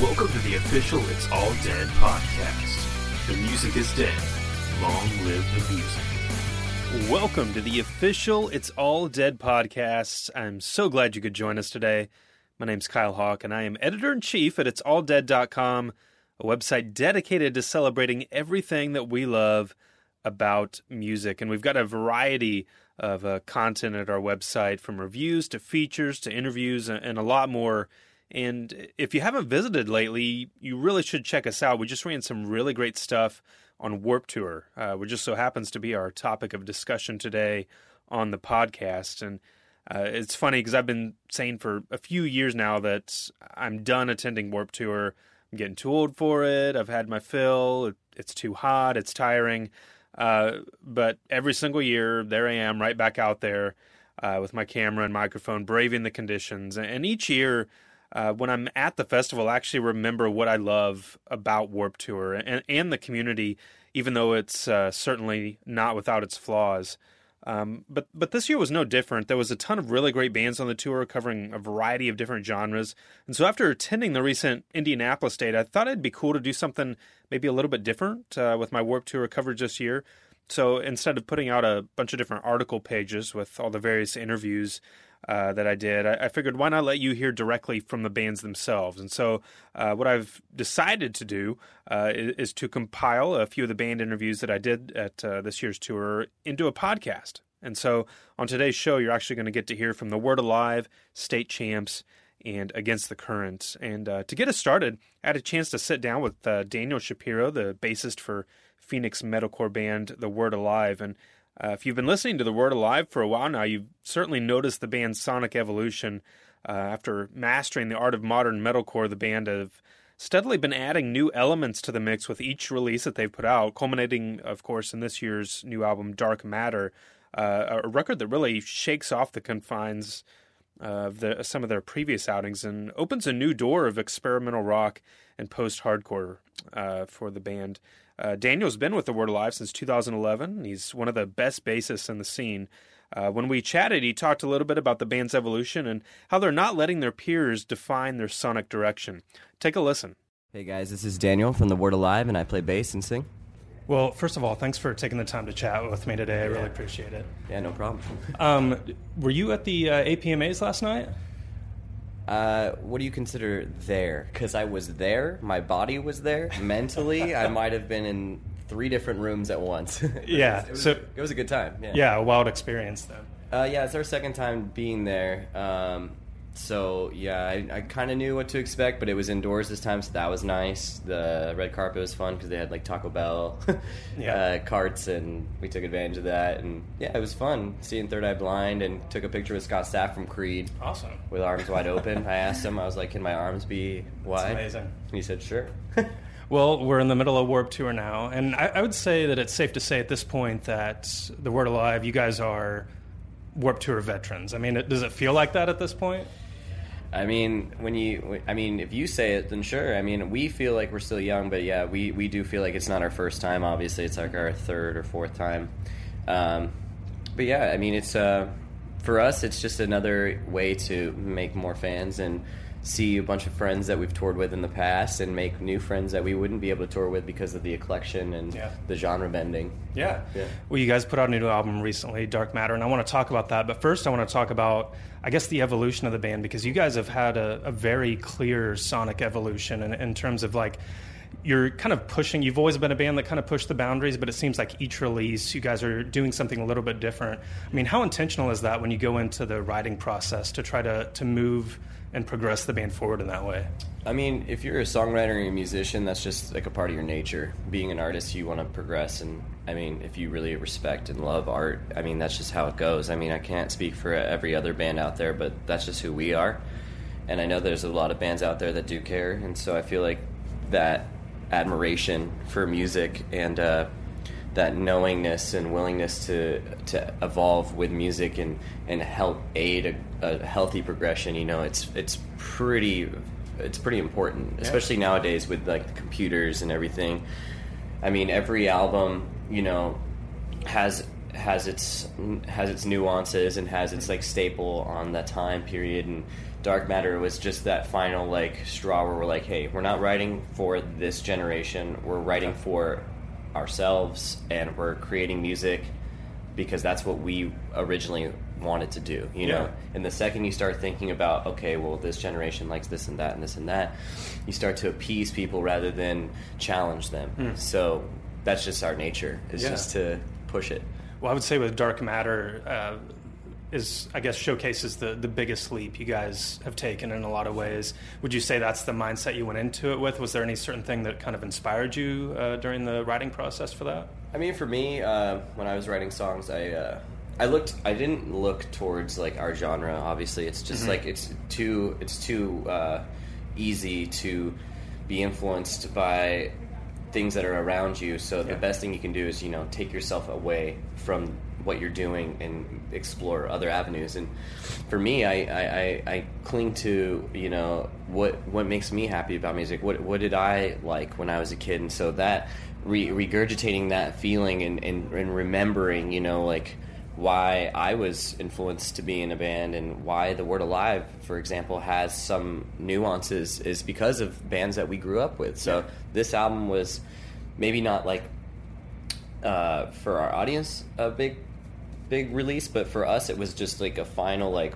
Welcome to the official It's All Dead podcast. The music is dead. Long live the music. Welcome to the official It's All Dead podcast. I'm so glad you could join us today. My name's Kyle Hawk, and I am editor in chief at it'salldead.com, a website dedicated to celebrating everything that we love about music. And we've got a variety of uh, content at our website from reviews to features to interviews and, and a lot more. And if you haven't visited lately, you really should check us out. We just ran some really great stuff on Warped Tour, uh, which just so happens to be our topic of discussion today on the podcast. And uh, it's funny because I've been saying for a few years now that I'm done attending Warped Tour. I'm getting too old for it. I've had my fill. It's too hot. It's tiring. Uh, but every single year, there I am, right back out there uh, with my camera and microphone, braving the conditions. And each year, uh, when I'm at the festival, I actually remember what I love about Warped Tour and, and the community, even though it's uh, certainly not without its flaws. Um, but but this year was no different. There was a ton of really great bands on the tour covering a variety of different genres. And so after attending the recent Indianapolis date, I thought it'd be cool to do something maybe a little bit different uh, with my Warped Tour coverage this year. So instead of putting out a bunch of different article pages with all the various interviews uh, that I did, I, I, figured why not let you hear directly from the bands themselves. And so uh, what I've decided to do uh, is, is, to compile a few of the band interviews that I did at uh, this year's tour into a podcast. And so on today's show, you're actually going to get to hear from the Word Alive, State Champs, and Against the Current. And uh, to get us started, I had a chance to sit down with uh, Daniel Shapiro, the bassist for Phoenix metalcore band The Word Alive. And uh, if you've been listening to The Word Alive for a while now, you've certainly noticed the band's sonic evolution. Uh, after mastering the art of modern metalcore, the band have steadily been adding new elements to the mix with each release that they've put out, culminating, of course, in this year's new album, Dark Matter, uh, a record that really shakes off the confines of the, some of their previous outings and opens a new door of experimental rock and post hardcore uh, for the band. Uh, Daniel's been with the Word Alive since 2011. He's one of the best bassists in the scene. Uh, when we chatted, he talked a little bit about the band's evolution and how they're not letting their peers define their sonic direction. Take a listen. Hey guys, this is Daniel from the Word Alive, and I play bass and sing. Well, first of all, thanks for taking the time to chat with me today. I really appreciate it. Yeah, no problem. Um, were you at the uh, APMAs last night? Uh, what do you consider there? Because I was there, my body was there. Mentally, I might have been in three different rooms at once. yeah, it was, so it was a good time. Yeah, yeah a wild experience then. Uh, yeah, it's our second time being there. Um, so yeah, I, I kind of knew what to expect, but it was indoors this time, so that was nice. The red carpet was fun because they had like Taco Bell yeah. uh, carts, and we took advantage of that. And yeah, it was fun seeing Third Eye Blind, and took a picture with Scott Stapp from Creed. Awesome. With arms wide open. I asked him, I was like, "Can my arms be wide?" That's amazing. And he said, "Sure." Well, we're in the middle of Warped Tour now, and I, I, would say that it's safe to say at this point that the Word Alive, you guys are Warped Tour veterans. I mean, does it feel like that at this point? I mean, when you, I mean, if you say it, then sure. I mean, we feel like we're still young, but yeah, we, we do feel like it's not our first time. Obviously, it's like our third or fourth time. Um, but yeah, I mean, it's uh, for us, it's just another way to make more fans and see a bunch of friends that we've toured with in the past and make new friends that we wouldn't be able to tour with because of the eclection and yeah. the genre bending. Yeah. yeah. Well, you guys put out a new album recently, Dark Matter, and I want to talk about that. But first, I want to talk about, I guess, the evolution of the band because you guys have had a, a very clear sonic evolution in, in terms of like, you're kind of pushing you've always been a band that kind of pushed the boundaries but it seems like each release you guys are doing something a little bit different i mean how intentional is that when you go into the writing process to try to to move and progress the band forward in that way? I mean, if you're a songwriter or a musician, that's just like a part of your nature. Being an artist, you want to progress, and I mean, if you really respect and love art, I mean, that's just how it goes. I mean, I can't speak for every other band out there, but that's just who we are. And I know there's a lot of bands out there that do care, and so I feel like that admiration for music and uh, that knowingness and willingness to to evolve with music and and help aid a, a healthy progression. You know, it's it's pretty it's pretty important, yeah. especially nowadays with like computers and everything. I mean, every album, you know, has has its has its nuances and has its like staple on that time period and Dark Matter was just that final like straw where we're like, hey, we're not writing for this generation. We're writing for ourselves, and we're creating music because that's what we originally wanted to do. You know, Yeah. and the second you start thinking about, okay, well, this generation likes this and that and this and that, you start to appease people rather than challenge them. So that's just our nature. Is Yeah. just to push it. Well, I would say with Dark Matter uh, is, I guess, showcases the the biggest leap you guys have taken in a lot of ways. Would you say that's the mindset you went into it with? Was there any certain thing that kind of inspired you uh, during the writing process for that? I mean, for me, uh, when I was writing songs, I uh, I looked. I didn't look towards like our genre. Obviously, it's just like it's too it's too uh, easy to be influenced by things that are around you. So the best thing you can do is you know take yourself away from what you're doing and explore other avenues. And for me, I, I, I, I cling to you know what what makes me happy about music. What what did I like when I was a kid? And so that re- regurgitating that feeling and, and, and remembering, you know, like why I was influenced to be in a band and why the word alive, for example, has some nuances is because of bands that we grew up with. So this album was maybe not like uh, for our audience a big big release, but for us it was just like a final like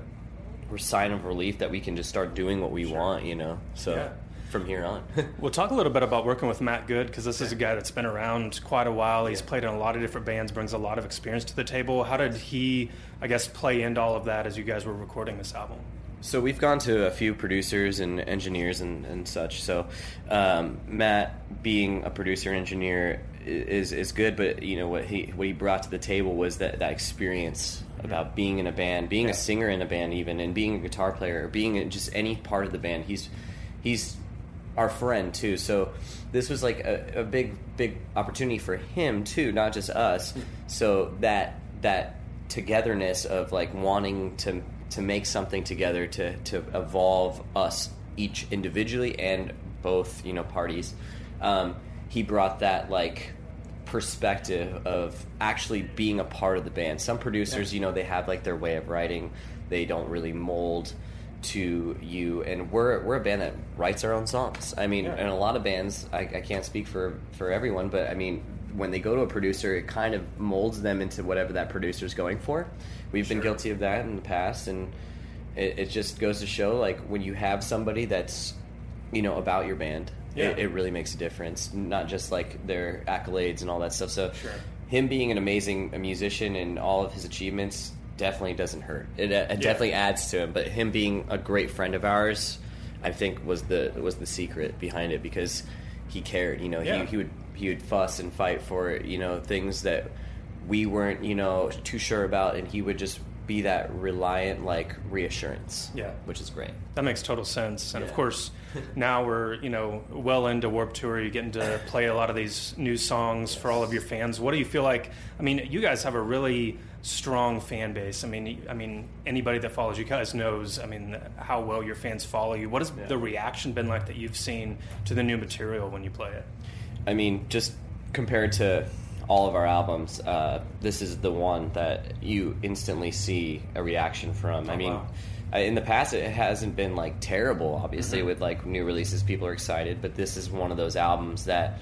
sign of relief that we can just start doing what we want, you know. So Yeah. From here on. We'll talk a little bit about working with Matt Good because this is a guy that's been around quite a while. He's played in a lot of different bands, brings a lot of experience to the table. How did he, I guess, play into all of that as you guys were recording this album? So we've gone to a few producers and engineers and, and such. So um, Matt, being a producer and engineer, is is good. But you know what he what he brought to the table was that that experience about being in a band, being Yeah. a singer in a band, even and being a guitar player, or being just any part of the band. He's he's our friend too. So this was like a, a big big opportunity for him too, not just us. So that that togetherness of like wanting to to make something together to to evolve us each individually and both you know parties. Um, he brought that like perspective of actually being a part of the band. Some producers, you know, they have like their way of writing. They don't really mold to you and we're we're a band that writes our own songs. I mean, Yeah. and a lot of bands, I, I can't speak for for everyone, but I mean, when they go to a producer, it kind of molds them into whatever that producer's going for. We've been guilty of that in the past, and it, it just goes to show like when you have somebody that's you know about your band, Yeah. it, it really makes a difference. Not just like their accolades and all that stuff. So, Sure. him being an amazing musician and all of his achievements definitely doesn't hurt. It, uh, it definitely adds to him. But him being a great friend of ours, I think was the was the secret behind it because he cared. You know, Yeah. he, he would he would fuss and fight for you know things that we weren't you know too sure about, and he would just be that reliant like reassurance. Yeah. which is great. That makes total sense. And of course, now we're you know well into Warped Tour. You're getting to play a lot of these new songs for all of your fans. What do you feel like? I mean, you guys have a really strong fan base. I mean, I mean anybody that follows you guys knows. I mean how well your fans follow you. What has the reaction been like that you've seen to the new material when you play it? I mean, just compared to all of our albums, uh, this is the one that you instantly see a reaction from. I mean, wow. In the past, it hasn't been like terrible. Obviously, with like new releases, people are excited, but this is one of those albums that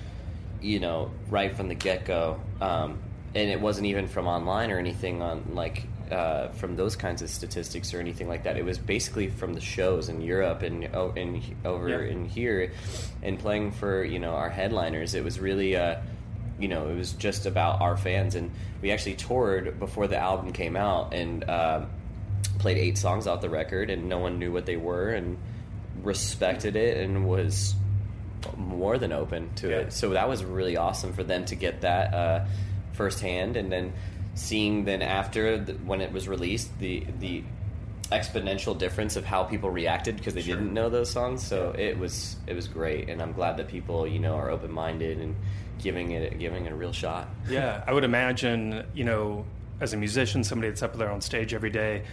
you know right from the get go, um, and it wasn't even from online or anything on like. Uh, from those kinds of statistics or anything like that, it was basically from the shows in Europe and oh, and over Yeah. in here, and playing for you know our headliners. It was really uh, you know, it was just about our fans. And we actually toured before the album came out and uh, played eight songs off the record, and no one knew what they were and respected it and was more than open to Yeah. it. So that was really awesome for them to get that uh, firsthand, and then seeing then after the, when it was released the the exponential difference of how people reacted because they didn't know those songs. So it was it was great, and I'm glad that people you know are open minded and giving it giving it a real shot. Yeah, I would imagine, you know, as a musician, somebody that's up there on stage every day,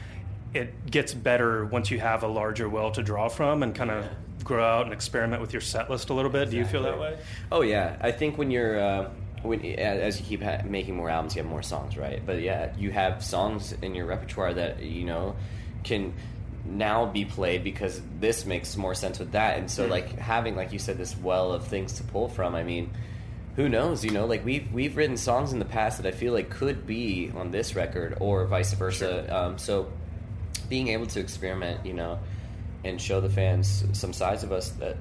it gets better once you have a larger well to draw from and kind of grow out and experiment with your set list a little bit. Do you feel that way? Oh yeah, I think when you're uh, when as you keep ha- making more albums, you have more songs, right? But yeah, you have songs in your repertoire that you know can now be played because this makes more sense with that. And so Mm-hmm. like having like you said this well of things to pull from. I mean, who knows? You know, like we've we've written songs in the past that I feel like could be on this record or vice versa. Um, so being able to experiment, you know, and show the fans some sides of us that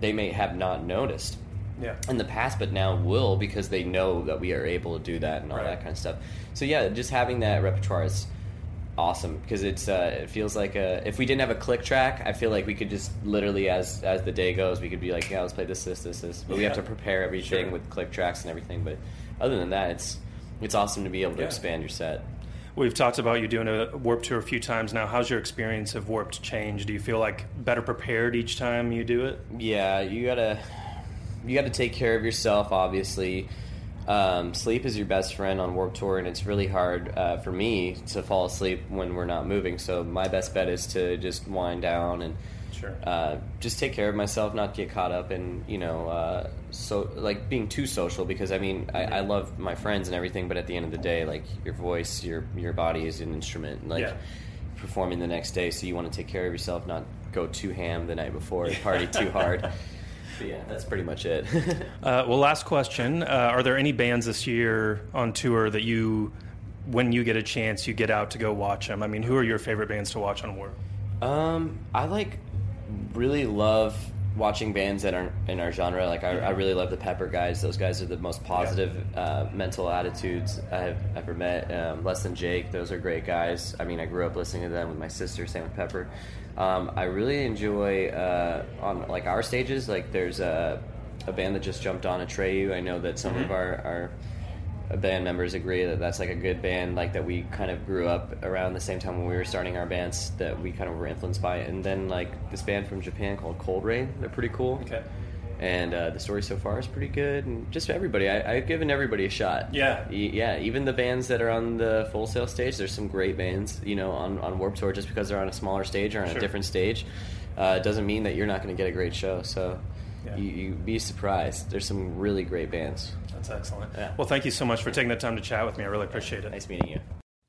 they may have not noticed Yeah. in the past, but now will because they know that we are able to do that and all Right. that kind of stuff. So yeah, just having that repertoire is awesome because it's uh, it feels like a, if we didn't have a click track, I feel like we could just literally as as the day goes, we could be like, yeah, let's play this, this, this, this. But we have to prepare everything Sure. with click tracks and everything. But other than that, it's it's awesome to be able to Yeah. expand your set. We've talked about you doing a Warped Tour a few times now. How's your experience of Warped changed? Do you feel like better prepared each time you do it? Yeah, you gotta you gotta take care of yourself. Obviously, um, sleep is your best friend on Warped Tour, and it's really hard uh, for me to fall asleep when we're not moving. So my best bet is to just wind down and Sure. uh, just take care of myself, not get caught up in you know uh, so like being too social. Because I mean, I, I love my friends and everything, but at the end of the day, like your voice, your your body is an instrument. Like Yeah. performing the next day, so you want to take care of yourself, not go too ham the night before, party too hard. But yeah, that's pretty much it. Uh, well, last question: uh, Are there any bands this year on tour that you, when you get a chance, you get out to go watch them? I mean, who are your favorite bands to watch on Warp? Um, I like really love watching bands that are in our genre. Like I, I really love the Pepper guys. Those guys are the most positive uh, mental attitudes I have ever met. Um, Less than Jake, those are great guys. I mean, I grew up listening to them with my sister. Same with Pepper. Um, I really enjoy uh, on like our stages. Like there's a, a band that just jumped on Atreyu. I know that some of our, our band members agree that that's like a good band like that we kind of grew up around the same time when we were starting our bands that we kind of were influenced by and then like this band from japan called Coldrain they're pretty cool Okay. and uh, the story so far is pretty good and just everybody I, i've given everybody a shot Yeah. E- yeah even the bands that are on the full sail stage there's some great bands you know on, on warped tour just because they're on a smaller stage or on Sure. a different stage uh, doesn't mean that you're not going to get a great show so Yeah. you, you be surprised there's some really great bands That's excellent. Yeah. Well, thank you so much for taking the time to chat with me. I really appreciate it. nice meeting you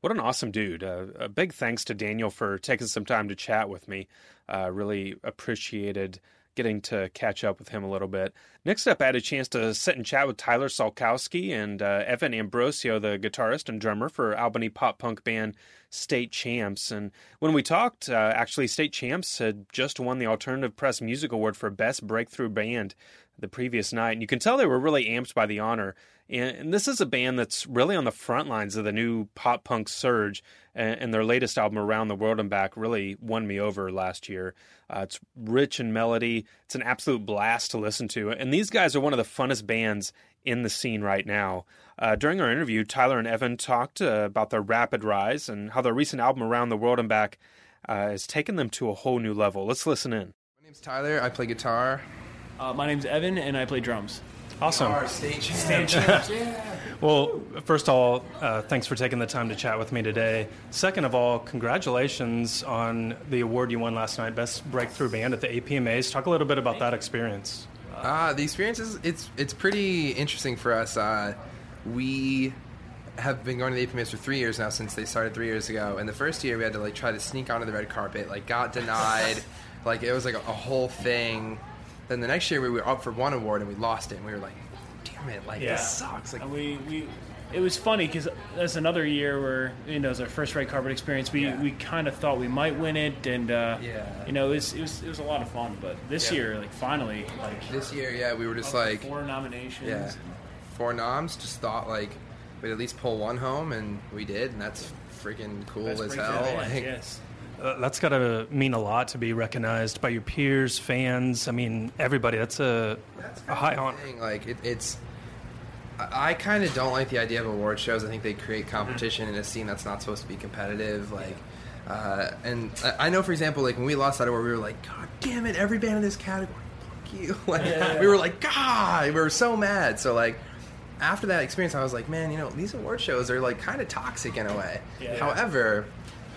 What an awesome dude. Uh, a big thanks to Daniel for taking some time to chat with me. Uh, really appreciated getting to catch up with him a little bit. Next up, I had a chance to sit and chat with Tyler Szalkowski and uh, Evan Ambrosio, the guitarist and drummer for Albany pop punk band State Champs. And when we talked, uh, actually, State Champs had just won the Alternative Press Music Award for Best Breakthrough Band the previous night. And you can tell they were really amped by the honor. And, and this is a band that's really on the front lines of the new pop punk surge. And, and their latest album, Around the World and Back, really won me over last year. Uh, it's rich in melody. It's an absolute blast to listen to. And these guys are one of the funnest bands in the scene right now. Uh, during our interview, Tyler and Evan talked uh, about their rapid rise and how their recent album, Around the World and Back, uh, has taken them to a whole new level. Let's listen in. My name's Tyler. I play guitar. Uh, my name's Evan, and I play drums. Awesome. Our stage champ. Well, first of all, uh, thanks for taking the time to chat with me today. Second of all, congratulations on the award you won last night, Best Breakthrough Band at the APMAs. Talk a little bit about that experience. Uh, the experience is it's it's pretty interesting for us. Uh, we have been going to the APMAs for three years now since they started three years ago. And the first year we had to like try to sneak onto the red carpet, like got denied, like it was like a, a whole thing. Then the next year we were up for one award and we lost it. and We were like, damn it, like Yeah. this sucks. Like And we, we it was funny because that's another year where you know it was our first red carpet experience. We Yeah. we kind of thought we might win it, and uh, Yeah. you know it was, it was it was a lot of fun. But this Yeah. year, like finally, like this year, yeah, we were just to like four nominations. Yeah. Four noms, just thought like we'd at least pull one home, and we did, and that's freaking cool Best as breakthrough hell. band, Like, yes. Uh, that's got to mean a lot to be recognized by your peers, fans. I mean, everybody. That's a, a high honor. thing. Like it, it's, I, I kind of don't like the idea of award shows. I think they create competition in a scene that's not supposed to be competitive. Like, uh, and I, I know, for example, like when we lost that award, we were like, God damn it! Every band in this category, fuck you. Like, we were like, God, we were so mad. So like. After that experience, I was like, man, you know, these award shows are like kind of toxic in a way. Yeah. However,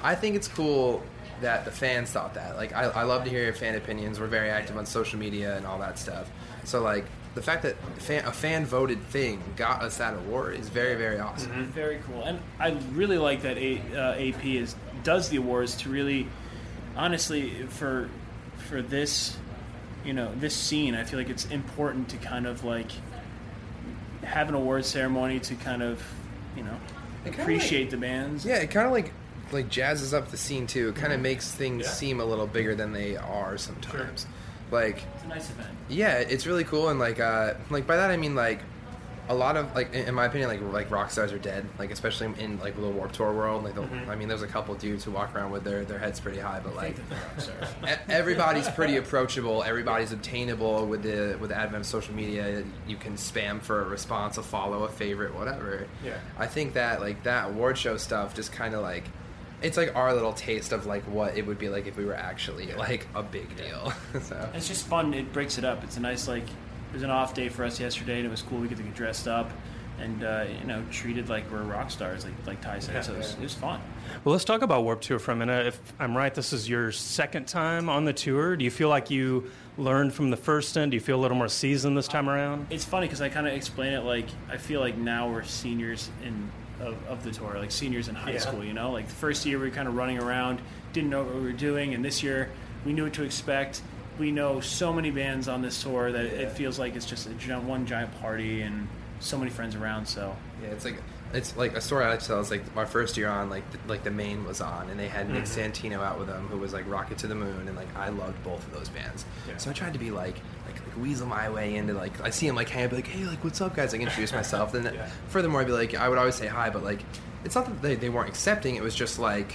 I think it's cool that the fans thought that. Like, I, I love to hear your fan opinions. We're very active on social media and all that stuff. So, like, the fact that fan, a fan voted thing got us that award is very, very awesome. Very cool, and I really like that A, uh, AP is does the awards to really honestly, for for this, you know, this scene, I feel like it's important to kind of like have an award ceremony to kind of, you know, appreciate like- the bands. Yeah, it kind of like like jazzes up the scene too. It kind Mm-hmm. of makes things Yeah. seem a little bigger than they are sometimes. Like It's a nice event. yeah, it's really cool and like uh like by that I mean like a lot of like in in my opinion like like rock stars are dead like especially in like the Warped Tour world like Mm-hmm. I mean there's a couple dudes who walk around with their their heads pretty high but like e- everybody's pretty approachable everybody's obtainable with the with the advent of social media you can spam for a response a follow a favorite whatever Yeah. I think that like that award show stuff just kind of like it's like our little taste of like what it would be like if we were actually like a big deal so It's just fun. It breaks it up. It's a nice like. It was an off day for us yesterday, and it was cool. We get to get dressed up, and uh, you know, treated like we're rock stars, like like Ty said. Yeah. so it was, it was fun. Well, let's talk about Warped Tour for a minute. If I'm right, this is your second time on the tour. Do you feel like you learned from the first stint? Do you feel a little more seasoned this time around? It's funny because I kind of explain it like I feel like now we're seniors in of, of the tour, like seniors in high Yeah. school. You know, like the first year we were kind of running around, didn't know what we were doing, and this year we knew what to expect. We know so many bands on this tour that it feels like it's just a one giant party and so many friends around. So Yeah, it's like it's like a story I like to tell is like my first year on, like the, like the Maine was on, and they had Nick mm-hmm. Santino out with them, who was like Rocket to the Moon, and like I loved both of those bands. Yeah. So I tried to be like like like weasel my way into like I see him like hey, I'd be like hey like what's up guys, like introduce myself. Then Yeah. furthermore, I'd be like I would always say hi, but like it's not that they, they weren't accepting. It was just like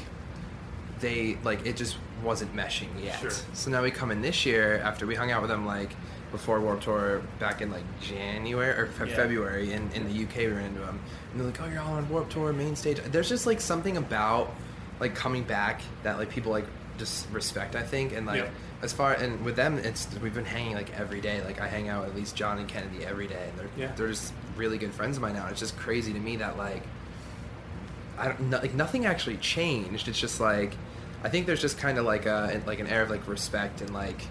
they like it just wasn't meshing yet. Sure. So now we come in this year after we hung out with them like before Warped Tour back in like January or fe- Yeah. February in, in the UK we ran into them and they're like oh you're all on Warped Tour main stage. There's just like something about like coming back that like people like just respect I think and like Yeah. as far and with them it's we've been hanging like every day like I hang out with at least John and Kennedy every day and they're Yeah. they're just really good friends of mine now. It's just crazy to me that like I don't no, like nothing actually changed. It's just like I think there's just kind of like a like an air of like respect and like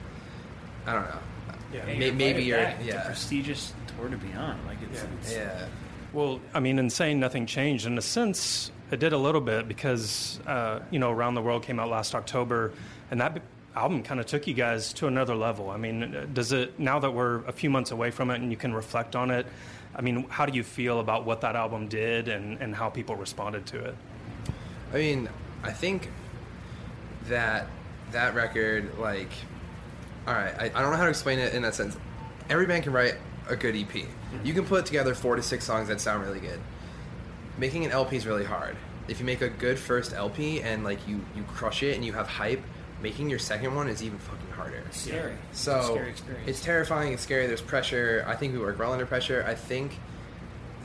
I don't know. Yeah. Hey, May- you're maybe invited you're back. It's a prestigious tour to be on. Like it's, Yeah. it's yeah Well, I mean, in saying nothing changed, in a sense, it did a little bit because, uh, you know, Around the World came out last October, and that b- album kind of took you guys to another level. I mean, uh, does it, now that we're a few months away from it and you can reflect on it, I mean, how do you feel about what that album did and, and how people responded to it? I mean I think that that record like all right I, I don't know how to explain it in that sense. Every band can write a good EP. Mm-hmm. You can put together four to six songs that sound really good. Making an LP is really hard. If you make a good first LP and like you you crush it and you have hype, making your second one is even fucking harder. scary. So It's scary it's terrifying. It's scary. There's pressure. I think we work well under pressure. I think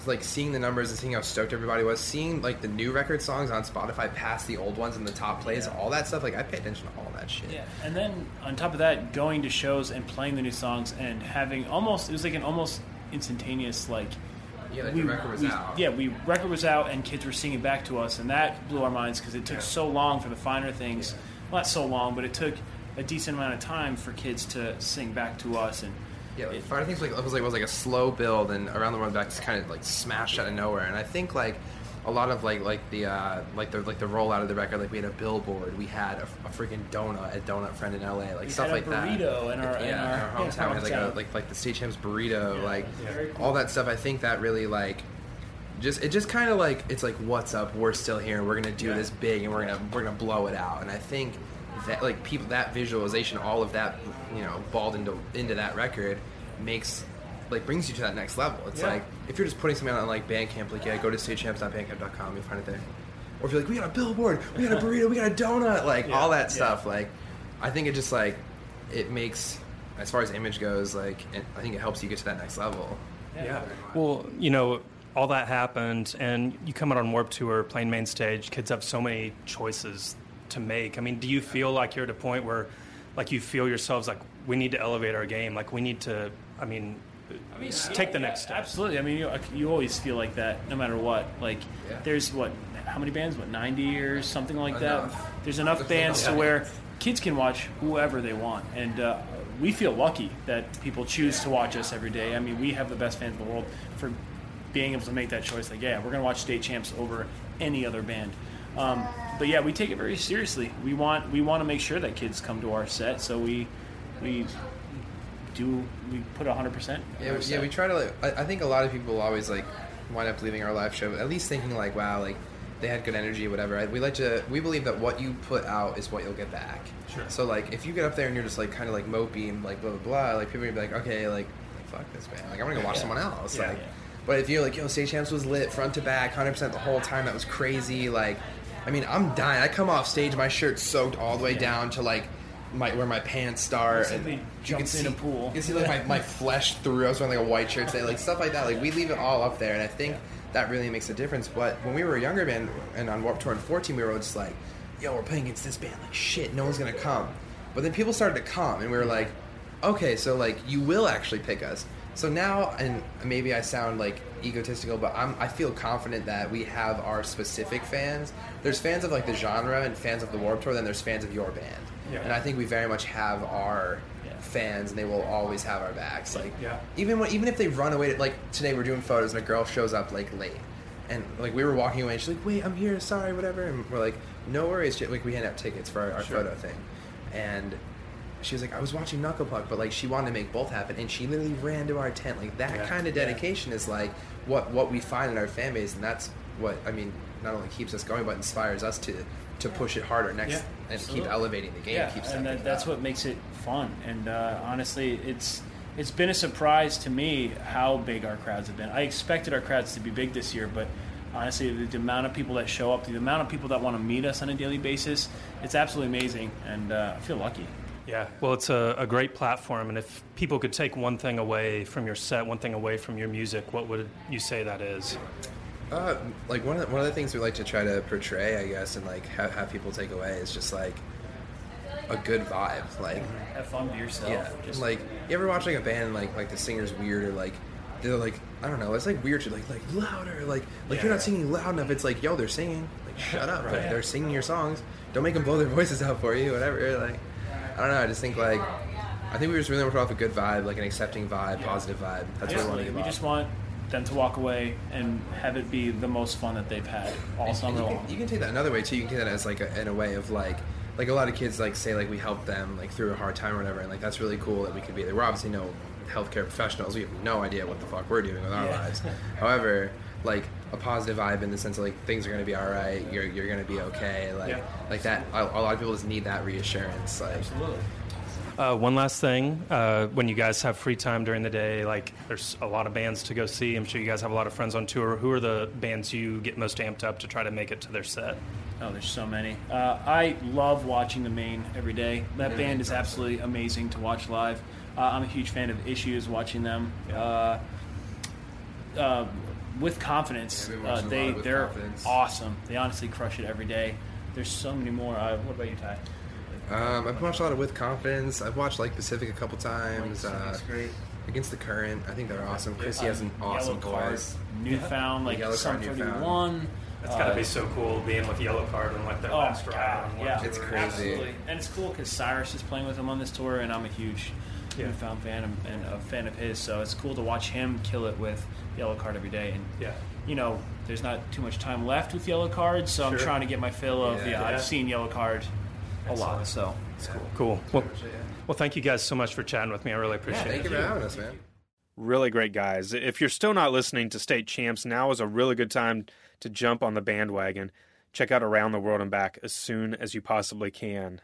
like seeing the numbers and seeing how stoked everybody was, seeing like the new record songs on Spotify pass the old ones in the top plays, Yeah. all that stuff. Like I pay attention to all that shit. Yeah, and then on top of that, going to shows and playing the new songs and having almost it was like an almost instantaneous like. Yeah, like the record was we- out. Yeah, we record was out and kids were singing back to us, and that blew our minds because it took so long for the finer things. Well, not so long, but it took a decent amount of time for kids to sing back to us, and Yeah, like Finer Things like it was like it was like a slow build, and around the world back just kind of like smashed out of nowhere. And I think like a lot of like like the uh, like the like the rollout of the record, like we had a billboard, we had a, a freaking donut at Donut Friend in LA, like We stuff a like that. burrito in our- in yeah, our- in our hometown, we had like a, like like the State Champs burrito, like very cool. all that stuff. I think that really like just it just kind of like it's like what's up we're still here and we're gonna do Yeah. this big and we're gonna we're gonna blow it out and i think that like people that visualization all of that you know balled into into that record makes like brings you to that next level it's Yeah. like if you're just putting something on like bandcamp like yeah go to statechamps.bandcamp.com you'll find it there or if you're like we got a billboard we got a burrito we got a donut like all that stuff like i think it just like it makes as far as image goes like it, i think it helps you get to that next level Yeah. Well, you know, all that happened, and you come out on Warped Tour, playing main stage. Kids have so many choices to make. I mean, do you feel like you're at a point where, like, you feel yourselves like we need to elevate our game? Like, we need to. I mean, s- take the next step. Absolutely. I mean, you, you always feel like that no matter what. Like, Yeah. there's what, how many bands? What, 90 or something like Enough. that? There's enough bands to where kids can watch whoever they want. And uh, we feel lucky that people choose to watch us every day. I mean, we have the best fans in the world for being able to make that choice. Like, yeah, we're going to watch State Champs over any other band. Um, but yeah, we take it very seriously. We want we want to make sure that kids come to our set, so we we do we put hundred percent. Yeah, yeah, we try to. Like, I, I think a lot of people always like wind up leaving our live show at least thinking like, wow, like they had good energy, whatever. We like to. We believe that what you put out is what you'll get back. Sure. So like, if you get up there and you're just like kind of like mopey and like blah blah blah, like people are gonna be like, okay, like fuck this man, like I'm gonna go watch someone else. Yeah. like, Yeah. but if you're like, yo, State Champs was lit front to back, hundred percent the whole time, that was crazy. Like, I mean, I'm dying. I come off stage, my shirt's soaked all the way down to like. My, where my pants start, and you can in see, a pool. You can see like my, my flesh through. I was wearing like a white shirt today, like stuff like that. Like we leave it all up there, and I think that really makes a difference. But when we were a younger band and on Warped Tour in 14, we were just like, "Yo, we're playing against this band. Like shit, no one's gonna come." But then people started to come, and we were like, "Okay, so like you will actually pick us." So now, and maybe I sound like egotistical, but I'm I feel confident that we have our specific fans. There's fans of like the genre and fans of the Warped Tour, then there's fans of your band, Yeah. and I think we very much have our Yeah. fans, and they will always have our backs. Like Yeah. even when even if they run away, like today we're doing photos and a girl shows up like late, and like we were walking away and she's like, "Wait, I'm here, sorry, whatever," and we're like, "No worries," like we hand out tickets for our, our Sure. photo thing, and she was like, "I was watching Knuckle Puck, but like she wanted to make both happen, and she literally ran to our tent. Like that Yeah. kind of Yeah. dedication is like what what we find in our fan base, and that's what I mean. Not only keeps us going, but inspires us to to push it harder next Yeah, and keep elevating the game. Yeah, keep and that, that's what makes it fun. And uh, honestly, it's it's been a surprise to me how big our crowds have been. I expected our crowds to be big this year, but honestly, the, the amount of people that show up, the amount of people that want to meet us on a daily basis, it's absolutely amazing, and uh, I feel lucky. Yeah, well, it's a, a great platform, and if people could take one thing away from your set, one thing away from your music, what would you say that is? Uh, like one of the, one of the things we like to try to portray, I guess, and like have, have people take away is just like a good vibe. Like, Have fun, be yourself. yeah, Just like you ever watch like a band like like the singer's weird or like they're like I don't know, it's like weird to like like louder, like like you're not singing loud enough. It's like yo, they're singing. Like shut up, Right. Like, they're singing your songs. Don't make them blow their voices out for you, whatever. Like I don't know. I just think like I think we just really want to off a good vibe, like an accepting vibe, positive vibe. That's what we want to give we off. just want them to walk away and have it be the most fun that they've had all And summer you long. can, you can take that another way too. You can take that as like a, in a way of like like a lot of kids like say like we help them like through a hard time or whatever, and like that's really cool that we could be there. We're obviously no healthcare professionals. We have no idea what the fuck we're doing with our Yeah. lives. However, like a positive vibe in the sense of like things are gonna be all right. You're you're gonna be okay. Like Yeah. like that. A, a lot of people just need that reassurance. Like Absolutely. Uh, one last thing, uh, when you guys have free time during the day, like there's a lot of bands to go see. I'm sure you guys have a lot of friends on tour. Who are the bands you get most amped up to try to make it to their set? Oh, there's so many. Uh, I love watching the Maine every day. That band is absolutely amazing to watch live. Uh, I'm a huge fan of Issues. Watching them uh, uh, with confidence, Yeah, uh, they with they're Confidence. awesome. They honestly crush it every day. There's so many more. Uh, what about you, Ty? um, I've watched a lot of with confidence. I've watched like Pacific a couple times. Uh, great. against the current, I think they're awesome. Chrissy has an awesome Yellowcard, voice. Newfound, like Yellow Sum Card, Newfound. 31. It's got to uh, be so cool being with Yellowcard and like their Oh, last God, ride on one yeah. It's crazy. Absolutely. And it's cool because Cyrus is playing with him on this tour, and I'm a huge Yeah. newfound fan and, and a fan of his. So it's cool to watch him kill it with Yellowcard every day. And Yeah. you know, there's not too much time left with Yellowcard, so I'm trying to get my fill of. Yeah. Yeah, Yeah. I've seen Yellowcard a lot, so it's cool. Cool. Well, well, thank you guys so much for chatting with me. I really appreciate Thank it. Thank you for having us, man. Really great guys. If you're still not listening to State Champs, now is a really good time to jump on the bandwagon. Check out Around the World and Back as soon as you possibly can.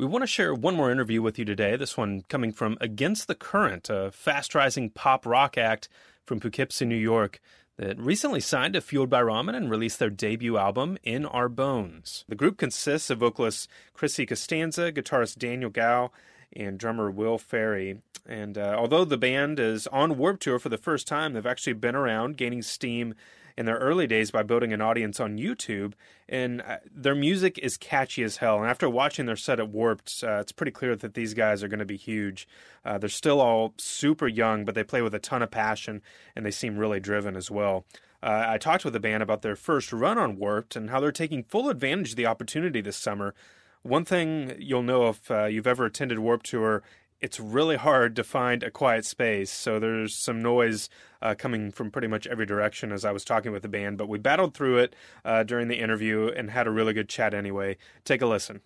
We want to share one more interview with you today. This one coming from Against the Current, a fast rising pop rock act from Poughkeepsie, New York, that recently signed to Fueled by Ramen and released their debut album, In Our Bones. The group consists of vocalist Chrissy Costanza, guitarist Daniel Gow, and drummer Will Ferri. And uh, although the band is on Warped Tour for the first time, they've actually been around gaining steam in their early days by building an audience on YouTube. And uh, their music is catchy as hell. And after watching their set at Warped, uh, it's pretty clear that these guys are going to be huge. Uh, they're still all super young, but they play with a ton of passion and they seem really driven as well. Uh, I talked with the band about their first run on Warped and how they're taking full advantage of the opportunity this summer. One thing you'll know if uh, you've ever attended Warped Tour it's really hard to find a quiet space. So there's some noise uh, coming from pretty much every direction as I was talking with the band. But we battled through it uh, during the interview and had a really good chat anyway. Take a listen.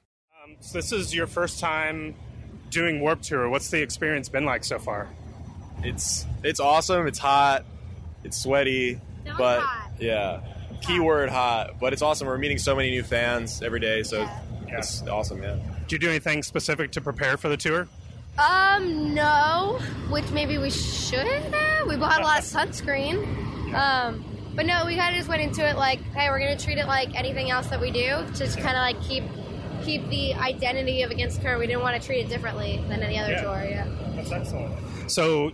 Um, so this is your first time doing Warped Tour. What's the experience been like so far? It's it's awesome. It's hot. It's sweaty, No, but hot. yeah, keyword hot. But it's awesome. We're meeting so many new fans every day, so Yeah. it's awesome. Yeah. Did you do anything specific to prepare for the tour? Um, no, which maybe we should have. We bought a lot of sunscreen. Um, but no, we kind of just went into it like, hey, we're gonna treat it like anything else that we do. Just kind of like keep keep the identity of Against the Current. We didn't want to treat it differently than any other Yeah. tour. Yeah. That's excellent. So,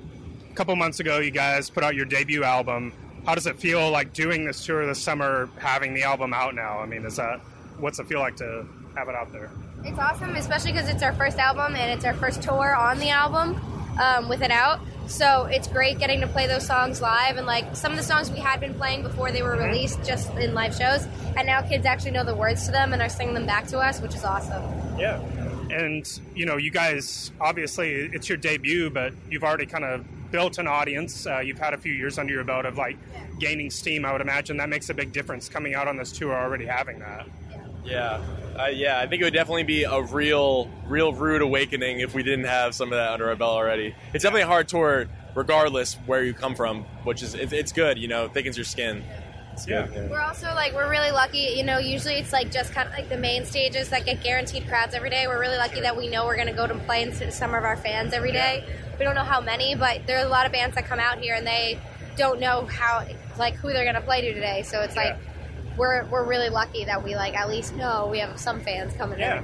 a couple months ago, you guys put out your debut album. How does it feel like doing this tour this summer, having the album out now? I mean, is that what's it feel like to have it out there? It's awesome, especially because it's our first album and it's our first tour on the album um, with it out. So it's great getting to play those songs live and like some of the songs we had been playing before they were released just in live shows, and now kids actually know the words to them and are singing them back to us, which is awesome. Yeah. And you know, you guys obviously it's your debut, but you've already kind of built an audience. Uh, you've had a few years under your belt of like gaining steam. I would imagine that makes a big difference coming out on this tour already having that. Yeah, uh, yeah. I think it would definitely be a real, real rude awakening if we didn't have some of that under our belt already. It's definitely a hard tour, regardless where you come from, which is it's, it's good. You know, thickens your skin. Yeah. We're also like we're really lucky. You know, usually it's like just kind of like the main stages that get guaranteed crowds every day. We're really lucky that we know we're going to go to play in some of our fans every day. We don't know how many, but there are a lot of bands that come out here and they don't know how like who they're going to play to today. So it's like we're we're really lucky that we like at least know we have some fans coming Yeah.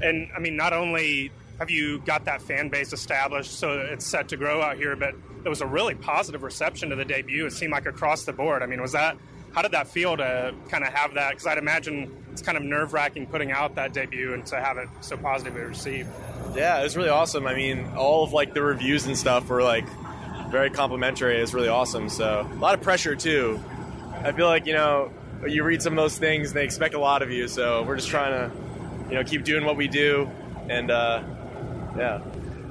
in. And I mean, not only have you got that fan base established, so it's set to grow out here, but there was a really positive reception to the debut. It seemed like across the board. I mean, was that how did that feel to kind of have that? Because I'd imagine it's kind of nerve wracking putting out that debut and to have it so positively received. Yeah, it was really awesome. I mean, all of like the reviews and stuff were like very complimentary. It was really awesome. So a lot of pressure too. I feel like you know you read some of those things and they expect a lot of you. So we're just trying to you know keep doing what we do and uh, yeah.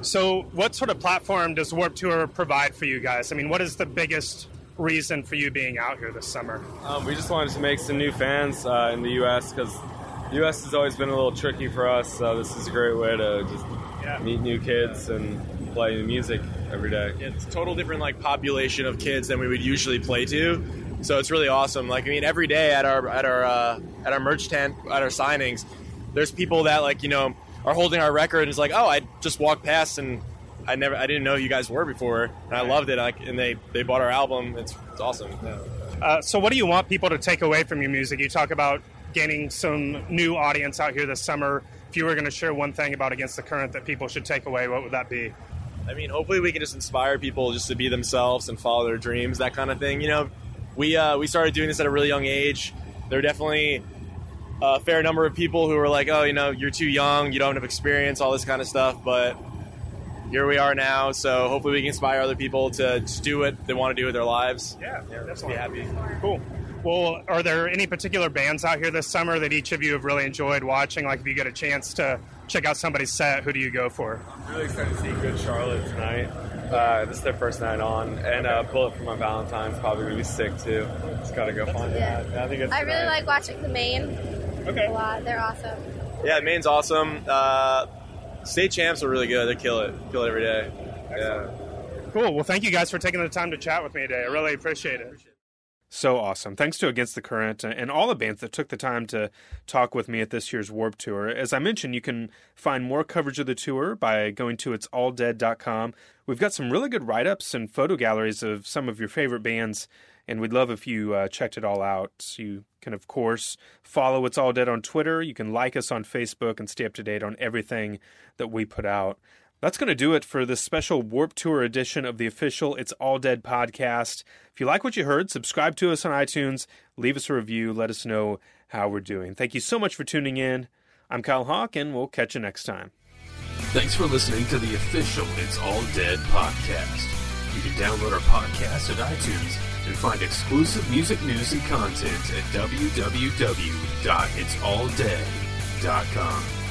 So, what sort of platform does Warped Tour provide for you guys? I mean, what is the biggest reason for you being out here this summer? Um, we just wanted to make some new fans uh, in the U.S. because the U.S. has always been a little tricky for us. So this is a great way to just Yeah. meet new kids and play new music every day. it's a total different like population of kids than we would usually play to. So it's really awesome. Like I mean, every day at our at our uh, at our merch tent at our signings, there's people that like you know are holding our record and it's like, oh, I just walked past and I never I didn't know who you guys were before and I loved it. Like, and they they bought our album. It's it's awesome. Yeah. Uh, so, what do you want people to take away from your music? You talk about gaining some new audience out here this summer. If you were going to share one thing about Against the Current that people should take away, what would that be? I mean, hopefully we can just inspire people just to be themselves and follow their dreams, that kind of thing. You know, we uh, we started doing this at a really young age. There are definitely a fair number of people who are like, oh, you know, you're too young, you don't have enough experience, all this kind of stuff. But here we are now, so hopefully we can inspire other people to just do what they want to do with their lives. Yeah, Just be happy. Cool. Well, are there any particular bands out here this summer that each of you have really enjoyed watching? Like, if you get a chance to check out somebody's set, who do you go for? I'm really excited to see Good Charlotte tonight. Uh, this is their first night on, and uh, Bullet for My Valentine's probably gonna be sick too. Just gotta go find Yeah. that. I think it's I really tonight. like watching the Maine. Okay. a lot. They're awesome. Yeah, Maine's awesome. Uh, state champs are really good. They kill it, kill it every day. Yeah. Cool. Well, thank you guys for taking the time to chat with me today. I really appreciate it. So awesome. Thanks to Against the Current and all the bands that took the time to talk with me at this year's Warped Tour. As I mentioned, you can find more coverage of the tour by going to it'salldead.com. We've got some really good write ups and photo galleries of some of your favorite bands, and we'd love if you uh, checked it all out. You can, of course, follow It's All Dead on Twitter. You can like us on Facebook and stay up to date on everything that we put out. That's going to do it for this special Warped Tour edition of the official It's All Dead podcast. If you like what you heard, subscribe to us on iTunes, leave us a review, let us know how we're doing. Thank you so much for tuning in. I'm Kyle Hawk, and we'll catch you next time. Thanks for listening to the official It's All Dead podcast. You can download our podcast at iTunes and find exclusive music news and content at www.itsalldead.com.